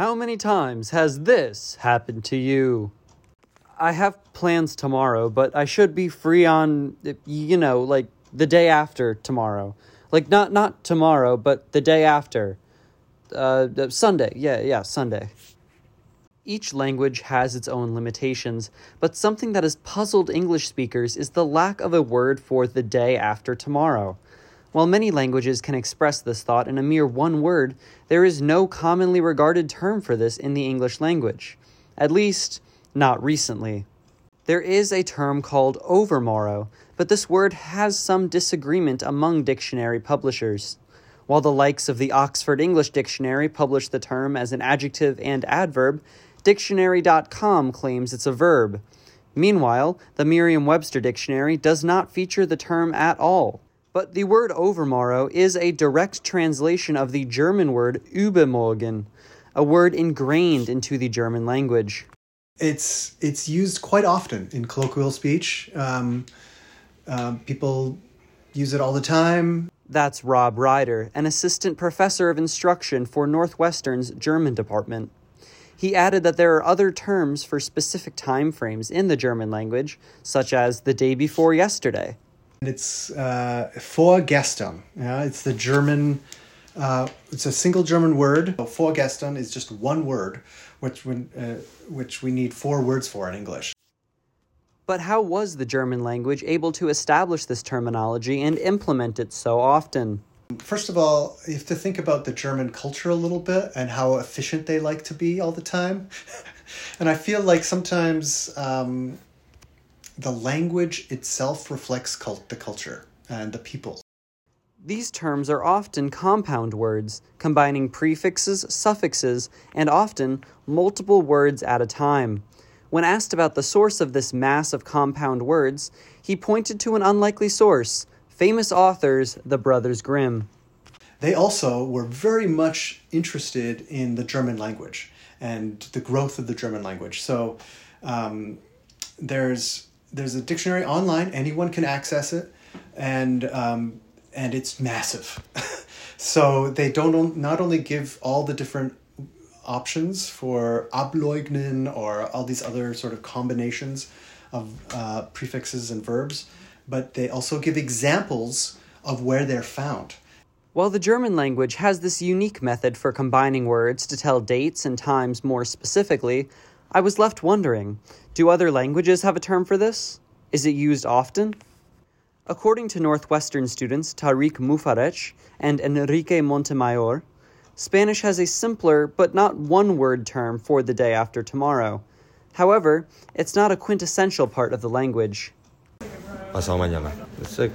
How many times has this happened to you? I have plans tomorrow, but I should be free on, you know, like the day after tomorrow. Like not not tomorrow, but the day after. Uh, Sunday. Yeah, yeah, Sunday. Each language has its own limitations, but something that has puzzled English speakers is the lack of a word for the day after tomorrow. While many languages can express this thought in a mere one word, there is no commonly regarded term for this in the English language. At least, not recently. There is a term called overmorrow, but this word has some disagreement among dictionary publishers. While the likes of the Oxford English Dictionary publish the term as an adjective and adverb, Dictionary.com claims it's a verb. Meanwhile, the Merriam Webster Dictionary does not feature the term at all. But the word overmorrow is a direct translation of the German word übermorgen, a word ingrained into the German language. It's it's used quite often in colloquial speech. Um, uh, people use it all the time. That's Rob Ryder, an assistant professor of instruction for Northwestern's German department. He added that there are other terms for specific time frames in the German language, such as the day before yesterday. It's uh, vorgestern. Yeah, it's the German. Uh, it's a single German word. Vorgestern is just one word, which when, uh, which we need four words for in English. But how was the German language able to establish this terminology and implement it so often? First of all, you have to think about the German culture a little bit and how efficient they like to be all the time. and I feel like sometimes um, the language itself reflects cult- the culture and the people. These terms are often compound words, combining prefixes, suffixes, and often multiple words at a time. When asked about the source of this mass of compound words, he pointed to an unlikely source famous authors, the Brothers Grimm. They also were very much interested in the German language and the growth of the German language. So um, there's there's a dictionary online. Anyone can access it, and um, and it's massive. so they don't not only give all the different options for ableugnen or all these other sort of combinations of uh, prefixes and verbs, but they also give examples of where they're found. While the German language has this unique method for combining words to tell dates and times more specifically, I was left wondering do other languages have a term for this? Is it used often? According to Northwestern students Tariq Mufarech and Enrique Montemayor, Spanish has a simpler but not one word term for the day after tomorrow. However, it's not a quintessential part of the language. Pasado mañana. It's like,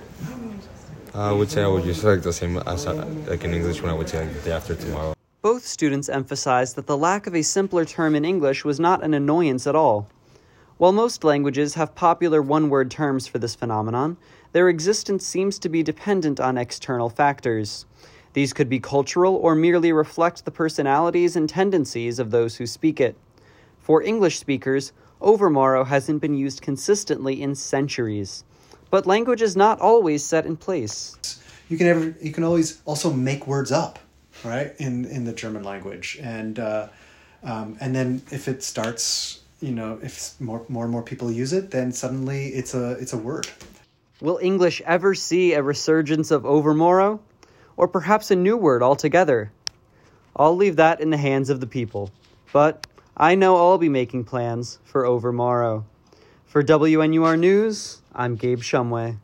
I would say I would use like the same as like in English when I would say like the day after tomorrow. Both students emphasized that the lack of a simpler term in English was not an annoyance at all. While most languages have popular one word terms for this phenomenon, their existence seems to be dependent on external factors. These could be cultural or merely reflect the personalities and tendencies of those who speak it. For English speakers, overmorrow hasn't been used consistently in centuries. But language is not always set in place. You can ever you can always also make words up right in in the german language. And uh, um, and then if it starts you know if more more and more people use it then suddenly it's a it's a word. Will english ever see a resurgence of overmorrow? Or perhaps a new word altogether? I'll leave that in the hands of the people. But i know i'll be making plans for overmorrow. For wnur news i'm gabe shumway